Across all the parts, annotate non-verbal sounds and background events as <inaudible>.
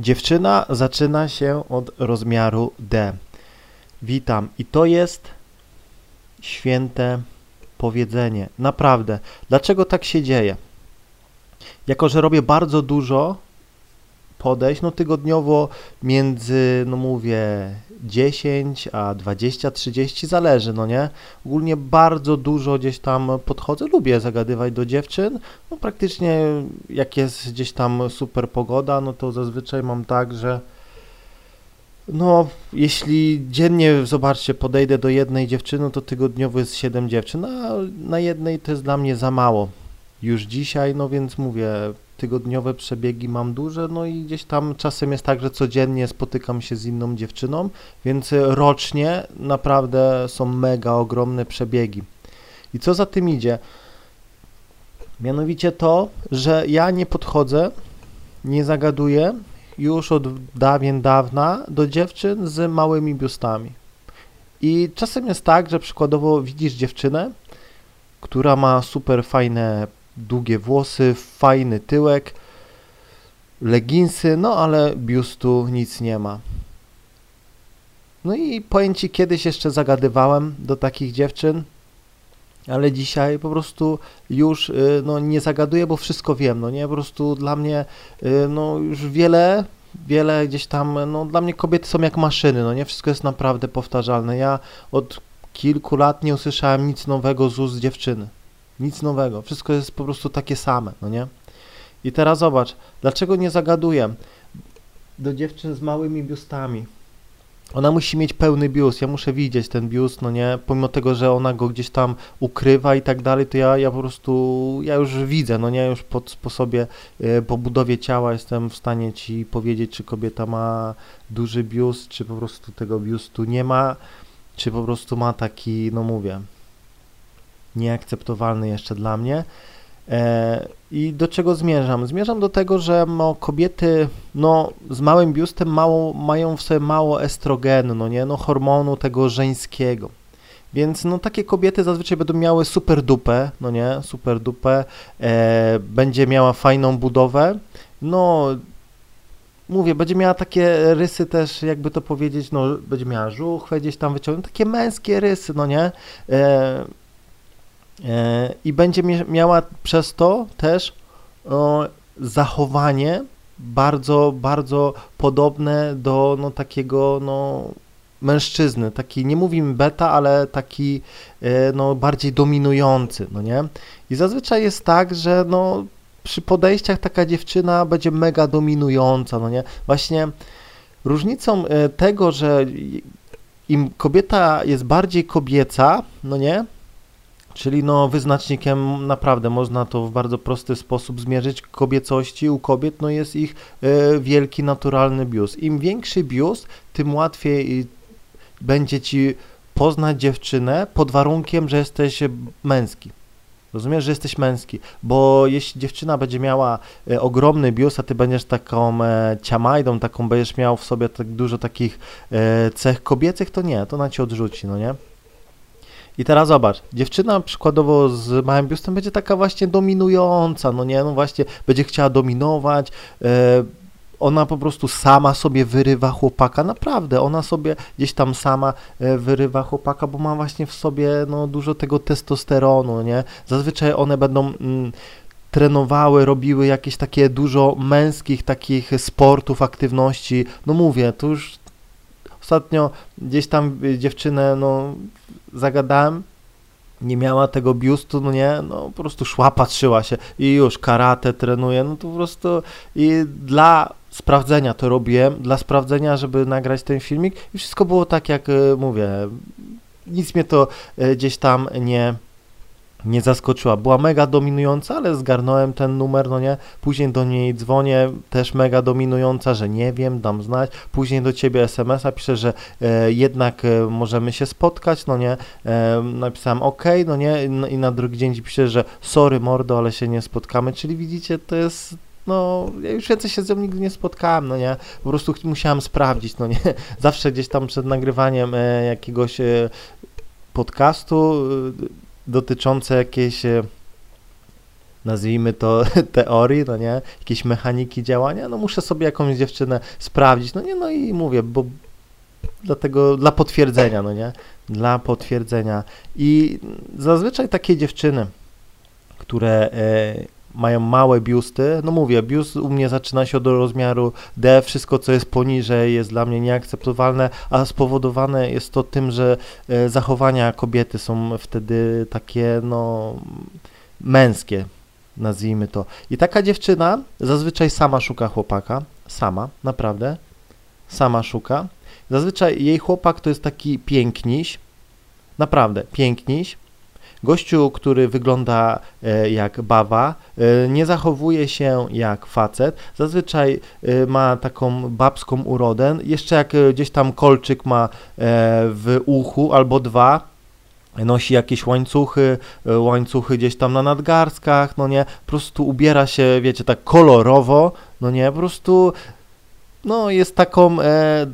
Dziewczyna zaczyna się od rozmiaru D. Witam. I to jest święte powiedzenie. Naprawdę. Dlaczego tak się dzieje? Jako, że robię bardzo dużo podejść, no tygodniowo między, no mówię, 10 a 20, 30, zależy, no nie? Ogólnie bardzo dużo gdzieś tam podchodzę, lubię zagadywać do dziewczyn, no praktycznie jak jest gdzieś tam super pogoda, no to zazwyczaj mam tak, że no, jeśli dziennie, zobaczcie, podejdę do jednej dziewczyny, to tygodniowo jest 7 dziewczyn, a na jednej to jest dla mnie za mało. Już dzisiaj, no więc mówię, tygodniowe przebiegi mam duże, no i gdzieś tam czasem jest tak, że codziennie spotykam się z inną dziewczyną, więc rocznie naprawdę są mega ogromne przebiegi. I co za tym idzie? Mianowicie to, że ja nie podchodzę, nie zagaduję już od dawien dawna do dziewczyn z małymi biustami. I czasem jest tak, że przykładowo widzisz dziewczynę, która ma super fajne długie włosy, fajny tyłek, leginsy, no ale biustu nic nie ma. No i powiem Ci, kiedyś jeszcze zagadywałem do takich dziewczyn, ale dzisiaj po prostu już y, no, nie zagaduję, bo wszystko wiem, no nie, po prostu dla mnie y, no już wiele, wiele gdzieś tam, no dla mnie kobiety są jak maszyny, no nie, wszystko jest naprawdę powtarzalne. Ja od kilku lat nie usłyszałem nic nowego z ust dziewczyny. Nic nowego. Wszystko jest po prostu takie same, no nie? I teraz zobacz, dlaczego nie zagaduję do dziewczyn z małymi biustami? Ona musi mieć pełny biust, ja muszę widzieć ten biust, no nie, pomimo tego, że ona go gdzieś tam ukrywa i tak dalej, to ja, ja po prostu, ja już widzę, no nie, już po sposobie, e, po budowie ciała jestem w stanie Ci powiedzieć, czy kobieta ma duży biust, czy po prostu tego biustu nie ma, czy po prostu ma taki, no mówię, nieakceptowalny jeszcze dla mnie. E, I do czego zmierzam? Zmierzam do tego, że no, kobiety no, z małym biustem mało, mają w sobie mało estrogenu, no nie, no hormonu tego żeńskiego. Więc no takie kobiety zazwyczaj będą miały super dupę, no nie, super dupę, e, będzie miała fajną budowę, no mówię, będzie miała takie rysy też, jakby to powiedzieć, no będzie miała żuchwę gdzieś tam wyciągnąć, takie męskie rysy, no nie, E, i będzie miała przez to też zachowanie bardzo, bardzo podobne do no, takiego no, mężczyzny, taki, nie mówimy beta, ale taki e, no, bardziej dominujący, no nie? I zazwyczaj jest tak, że no, przy podejściach taka dziewczyna będzie mega dominująca, no nie? Właśnie różnicą e, tego, że im kobieta jest bardziej kobieca, no nie? Czyli no wyznacznikiem naprawdę można to w bardzo prosty sposób zmierzyć kobiecości u kobiet, no jest ich y, wielki naturalny biust. Im większy biust, tym łatwiej będzie ci poznać dziewczynę pod warunkiem, że jesteś męski. Rozumiesz, że jesteś męski, bo jeśli dziewczyna będzie miała e, ogromny biust, a ty będziesz taką e, ciamajdą, taką będziesz miał w sobie tak dużo takich e, cech kobiecych, to nie, to na cię odrzuci, no nie? I teraz zobacz, dziewczyna przykładowo z małym biustem będzie taka właśnie dominująca, no nie, no właśnie będzie chciała dominować, e, ona po prostu sama sobie wyrywa chłopaka, naprawdę, ona sobie gdzieś tam sama e, wyrywa chłopaka, bo ma właśnie w sobie no, dużo tego testosteronu, nie? Zazwyczaj one będą mm, trenowały, robiły jakieś takie dużo męskich takich sportów, aktywności, no mówię, to już ostatnio gdzieś tam dziewczynę, no zagadałem, nie miała tego biustu, no nie, no po prostu szła, patrzyła się i już karate trenuje, no to po prostu i dla sprawdzenia to robiłem, dla sprawdzenia, żeby nagrać ten filmik i wszystko było tak, jak e, mówię, nic mnie to e, gdzieś tam nie nie zaskoczyła. Była mega dominująca, ale zgarnąłem ten numer, no nie. Później do niej dzwonię, też mega dominująca, że nie wiem, dam znać. Później do ciebie SMS-a piszę, że e, jednak e, możemy się spotkać, no nie. E, napisałem OK, no nie. No, I na drugi dzień piszę, że sorry mordo, ale się nie spotkamy. Czyli widzicie, to jest no, ja już więcej się z nią nigdy nie spotkałem, no nie, po prostu musiałem sprawdzić, no nie, <laughs> zawsze gdzieś tam przed nagrywaniem e, jakiegoś e, podcastu dotyczące jakiejś e, nazwijmy to <laughs> teorii, no nie, jakieś mechaniki działania, no muszę sobie jakąś dziewczynę sprawdzić, no nie, no i mówię, bo dlatego, dla potwierdzenia, no nie, dla potwierdzenia. I zazwyczaj takie dziewczyny, które e, mają małe biusty. No mówię, biust u mnie zaczyna się od rozmiaru D, wszystko co jest poniżej jest dla mnie nieakceptowalne, a spowodowane jest to tym, że e, zachowania kobiety są wtedy takie no męskie, nazwijmy to. I taka dziewczyna zazwyczaj sama szuka chłopaka, sama, naprawdę, sama szuka. Zazwyczaj jej chłopak to jest taki piękniś, naprawdę piękniś, Gościu, który wygląda e, jak baba, e, nie zachowuje się jak facet, zazwyczaj e, ma taką babską urodę, jeszcze jak gdzieś tam kolczyk ma w uchu albo dwa, nosi jakieś łańcuchy, łańcuchy gdzieś tam na nadgarstkach, no nie, po prostu ubiera się, wiecie, tak kolorowo, no nie, po prostu, no jest taką e,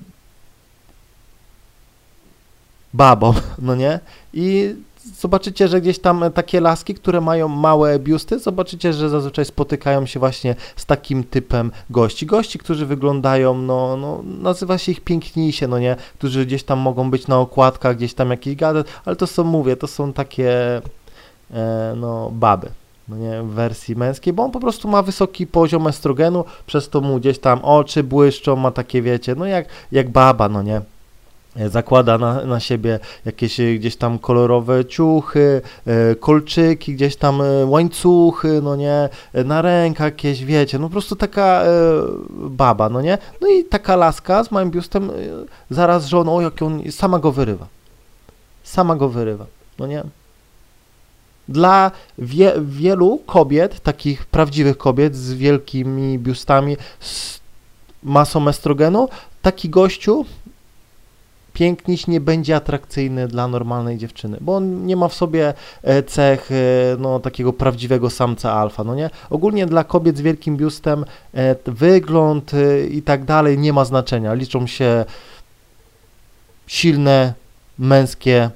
babą, <laughs> no nie, i zobaczycie, że gdzieś tam takie laski, które mają małe biusty, zobaczycie, że zazwyczaj spotykają się właśnie z takim typem gości. Gości, którzy wyglądają, no, no nazywa się ich piękniejsze, no nie, którzy gdzieś tam mogą być na okładkach, gdzieś tam jakiś gadet, ale to są, mówię, to są takie, e, no, baby no nie, w wersji męskiej, bo on po prostu ma wysoki poziom estrogenu, przez to mu gdzieś tam oczy błyszczą, ma takie, wiecie, no jak, jak baba, no nie zakłada na, na siebie jakieś e, gdzieś tam kolorowe ciuchy, e, kolczyki, gdzieś tam e, łańcuchy, no nie, na rękach jakieś, wiecie, no po prostu taka baba, no nie, no i taka laska z małym biustem zaraz żoną, jak on, sama go wyrywa, sama go wyrywa, no nie. Dla wie, wielu kobiet, takich prawdziwych kobiet z wielkimi biustami, z masą estrogenu, taki gościu piękniś nie będzie atrakcyjny dla normalnej dziewczyny, bo on nie ma w sobie e, cech e, no, takiego prawdziwego samca alfa, no nie? Ogólnie dla kobiet z wielkim biustem e, wygląd i tak dalej nie ma znaczenia. Liczą się silne, męskie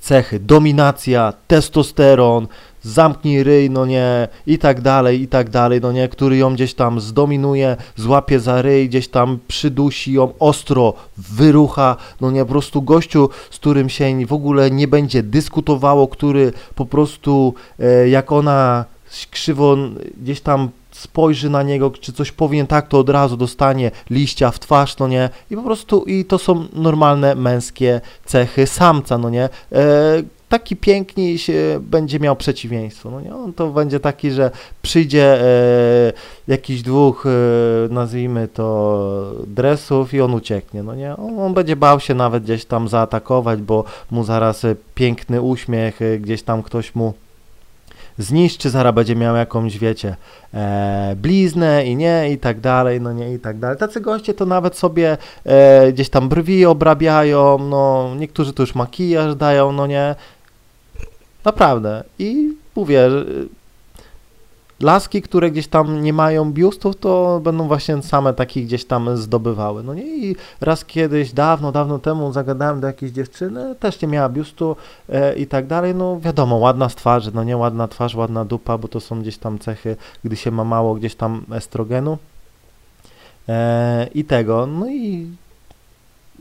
cechy, dominacja, testosteron, zamknij ryj, no nie, i tak dalej, i tak dalej, no nie, który ją gdzieś tam zdominuje, złapie za ryj, gdzieś tam przydusi ją ostro, wyrucha, no nie, po prostu gościu, z którym się w ogóle nie będzie dyskutowało, który po prostu, e, jak ona krzywo gdzieś tam spojrzy na niego, czy coś powinien tak, to od razu dostanie liścia w twarz, no nie, i po prostu, i to są normalne męskie cechy samca, no nie, e, taki piękniej się będzie miał przeciwieństwo. No nie? On to będzie taki, że przyjdzie e, jakiś dwóch, e, nazwijmy to, dresów i on ucieknie. No nie? On, on, będzie bał się nawet gdzieś tam zaatakować, bo mu zaraz e, piękny uśmiech, e, gdzieś tam ktoś mu zniszczy, zaraz będzie miał jakąś, wiecie, e, bliznę i nie, i tak dalej, no nie, i tak dalej. Tacy goście to nawet sobie e, gdzieś tam brwi obrabiają, no niektórzy to już makijaż dają, no nie, Naprawdę. I mówię, laski, które gdzieś tam nie mają biustów, to będą właśnie same takich gdzieś tam zdobywały. No nie? I raz kiedyś, dawno, dawno temu zagadałem do jakiejś dziewczyny, też nie miała biustu e, i tak dalej. No wiadomo, ładna z twarzy, no nie ładna twarz, ładna dupa, bo to są gdzieś tam cechy, gdy się ma mało gdzieś tam estrogenu. E, I tego, no i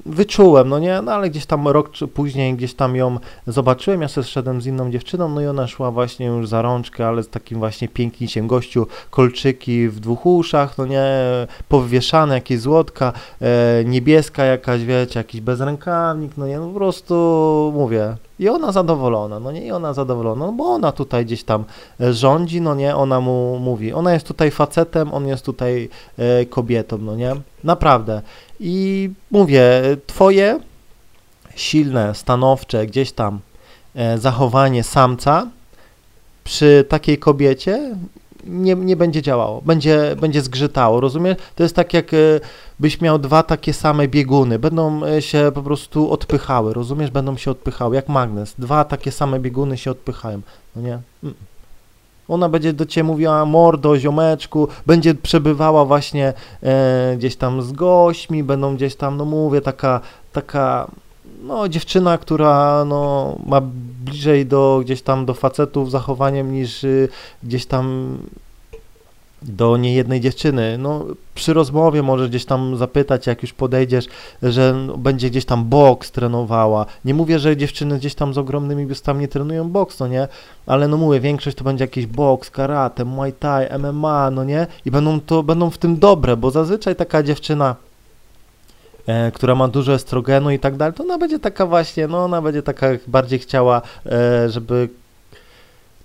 wyczułem, no nie, no ale gdzieś tam rok czy później gdzieś tam ją zobaczyłem, ja sobie szedłem z inną dziewczyną, no i ona szła właśnie już za rączkę, ale z takim właśnie piękniciem gościu, kolczyki w dwóch uszach, no nie, powieszane jakieś złotka, e, niebieska jakaś, wiecie, jakiś bezrękawnik, no nie, no po prostu mówię, i ona zadowolona, no nie, i ona zadowolona, no bo ona tutaj gdzieś tam e, rządzi, no nie, ona mu mówi, ona jest tutaj facetem, on jest tutaj e, kobietą, no nie, naprawdę. I mówię, twoje silne, stanowcze gdzieś tam e, zachowanie samca przy takiej kobiecie nie, nie będzie działało, będzie, będzie zgrzytało, rozumiesz? To jest tak jak e, miał dwa takie same bieguny, będą e, się po prostu odpychały, rozumiesz? Będą się odpychały, jak magnes, dwa takie same bieguny się odpychają, no nie? Mm. Ona będzie do ciebie mówiła mordo, ziomeczku, będzie przebywała właśnie e, gdzieś tam z gośćmi, będą gdzieś tam, no mówię, taka, taka no, dziewczyna, która no, ma bliżej do gdzieś tam do facetów zachowaniem niż y, gdzieś tam do niejednej dziewczyny. No, przy rozmowie możesz gdzieś tam zapytać, jak już podejdziesz, że no, będzie gdzieś tam boks trenowała. Nie mówię, że dziewczyny gdzieś tam z ogromnymi biustami nie trenują boks, no nie? Ale no mówię, większość to będzie jakiś boks, karate, muay thai, MMA, no nie? I będą to, będą w tym dobre, bo zazwyczaj taka dziewczyna e, która ma dużo estrogenu i tak dalej, to ona będzie taka właśnie, no ona będzie taka bardziej chciała, e, żeby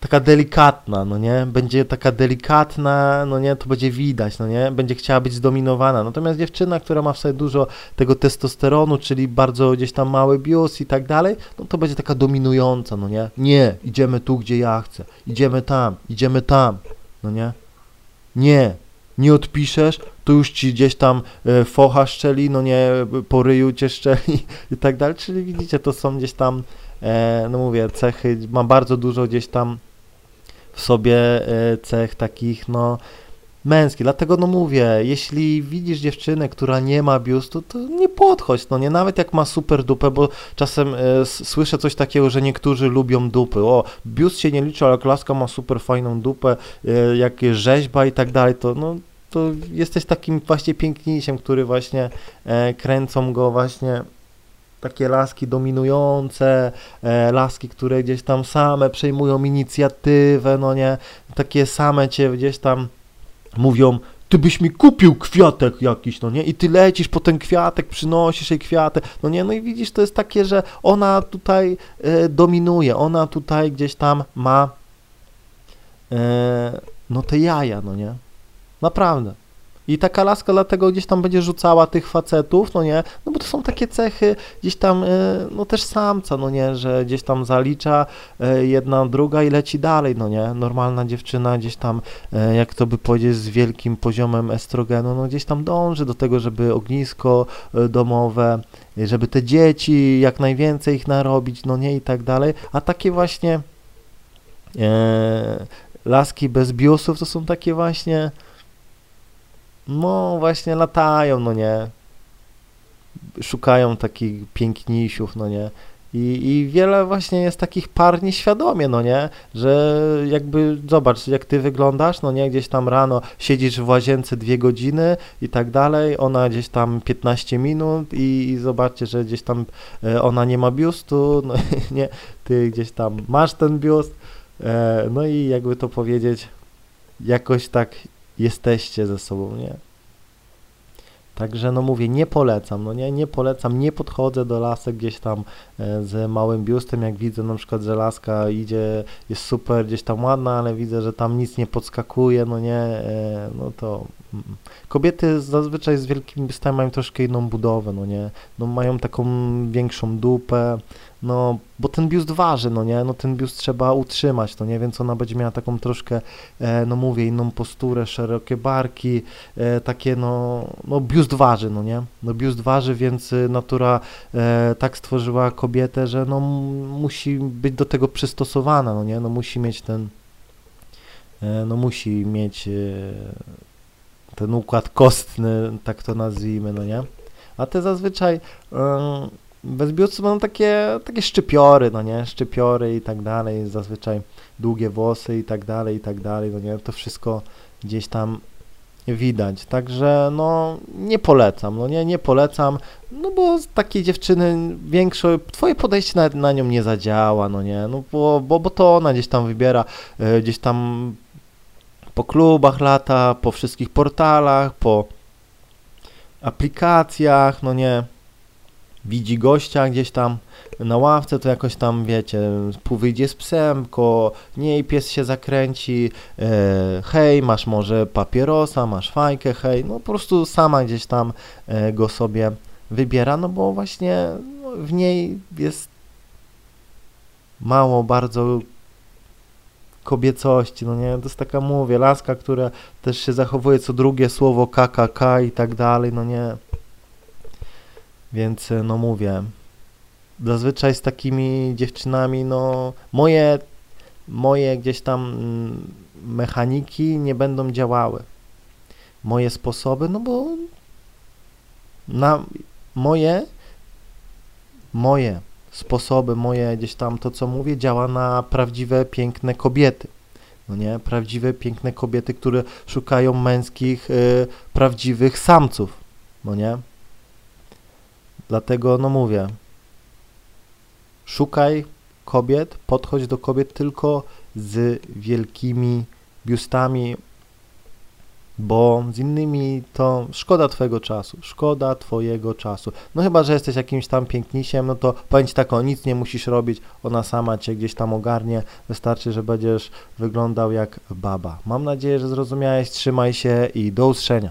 taka delikatna, no nie? Będzie taka delikatna, no nie? To będzie widać, no nie? Będzie chciała być zdominowana. Natomiast dziewczyna, która ma w sobie dużo tego testosteronu, czyli bardzo gdzieś tam mały bius i tak dalej, no to będzie taka dominująca, no nie? Nie, idziemy tu, gdzie ja chcę. Idziemy tam, idziemy tam, no nie? Nie, nie odpiszesz, to już ci gdzieś tam e, focha szczeli, no nie, po ryju cię szczeli <laughs> i tak dalej. Czyli widzicie, to są gdzieś tam, e, no mówię, cechy, ma bardzo dużo gdzieś tam w sobie e, cech takich, no, męskich. Dlatego, no mówię, jeśli widzisz dziewczynę, która nie ma biustu, to nie podchodź, no nie, nawet jak ma super dupę, bo czasem e, słyszę coś takiego, że niektórzy lubią dupy. O, biust się nie liczy, ale klaska ma super fajną dupę, e, jak rzeźba i tak dalej, to no to jesteś takim właśnie pięknisiem, który właśnie e, kręcą go właśnie takie laski dominujące, e, laski, które gdzieś tam same przejmują inicjatywę, no nie, takie same cię gdzieś tam mówią, ty byś mi kupił kwiatek jakiś, no nie, i ty lecisz po ten kwiatek, przynosisz jej kwiatek, no nie, no i widzisz, to jest takie, że ona tutaj e, dominuje, ona tutaj gdzieś tam ma e, no te jaja, no nie, naprawdę. I taka laska dlatego gdzieś tam będzie rzucała tych facetów, no nie, no bo to są takie cechy gdzieś tam, e, no też samca, no nie, że gdzieś tam zalicza e, jedna, druga i leci dalej, no nie, normalna dziewczyna gdzieś tam, e, jak to by powiedzieć, z wielkim poziomem estrogenu, no gdzieś tam dąży do tego, żeby ognisko domowe, żeby te dzieci, jak najwięcej ich narobić, no nie, i tak dalej, a takie właśnie e, laski bez biusów to są takie właśnie no właśnie latają, no nie. Szukają takich pięknisiów, no nie. I, I wiele właśnie jest takich par nieświadomie, no nie, że jakby zobacz, jak ty wyglądasz, no nie, gdzieś tam rano siedzisz w łazience dwie godziny i tak dalej, ona gdzieś tam 15 minut i, i zobaczcie, że gdzieś tam e, ona nie ma biustu, no <laughs> nie, ty gdzieś tam masz ten biust, e, no i jakby to powiedzieć, jakoś tak jesteście ze sobą, nie? Także no mówię, nie polecam, no nie, nie polecam, nie podchodzę do lasek gdzieś tam e, z małym biustem, jak widzę na przykład, że laska idzie, jest super, gdzieś tam ładna, ale widzę, że tam nic nie podskakuje, no nie, e, no to. Kobiety zazwyczaj z wielkimi biustami mają troszkę inną budowę, no nie, no mają taką większą dupę, no, bo ten biust waży, no nie, no ten biust trzeba utrzymać, no nie, więc ona będzie miała taką troszkę, e, no mówię, inną posturę, szerokie barki, e, takie, no, no biust waży, no nie, no biust waży, więc natura e, tak stworzyła kobietę, że no musi być do tego przystosowana, no nie, no musi mieć ten, e, no musi mieć e, ten układ kostny, tak to nazwijmy, no nie, a te zazwyczaj Bezbiuscy będą takie, takie szczypiory, no nie, szczypiory i tak dalej, zazwyczaj długie włosy i tak dalej, i tak dalej, no nie, to wszystko gdzieś tam widać, także no nie polecam, no nie, nie polecam, no bo z takiej dziewczyny większość, twoje podejście nawet na nią nie zadziała, no nie, no bo, bo, bo to ona gdzieś tam wybiera, y, gdzieś tam po klubach lata, po wszystkich portalach, po aplikacjach, no nie, widzi gościa gdzieś tam na ławce, to jakoś tam, wiecie, wyjdzie z psem, ko niej pies się zakręci, e, hej, masz może papierosa, masz fajkę, hej, no po prostu sama gdzieś tam e, go sobie wybiera, no bo właśnie w niej jest mało bardzo kobiecości, no nie, to jest taka, mówię, laska, która też się zachowuje co drugie słowo KKK i tak dalej, no nie, więc e, no mówię, zazwyczaj z takimi dziewczynami, no moje, moje gdzieś tam mm, mechaniki nie będą działały. Moje sposoby, no bo na moje moje sposoby, moje gdzieś tam to, co mówię, działa na prawdziwe, piękne kobiety. No nie? Prawdziwe, piękne kobiety, które szukają męskich, y, prawdziwych samców. No nie? Dlatego, no mówię, szukaj kobiet, podchodź do kobiet tylko z wielkimi biustami, bo z innymi to szkoda twojego czasu, szkoda twojego czasu. No chyba, że jesteś jakimś tam pięknisiem, no to powiem tak, o nic nie musisz robić, ona sama cię gdzieś tam ogarnie, wystarczy, że będziesz wyglądał jak baba. Mam nadzieję, że zrozumiałeś, trzymaj się i do usłyszenia.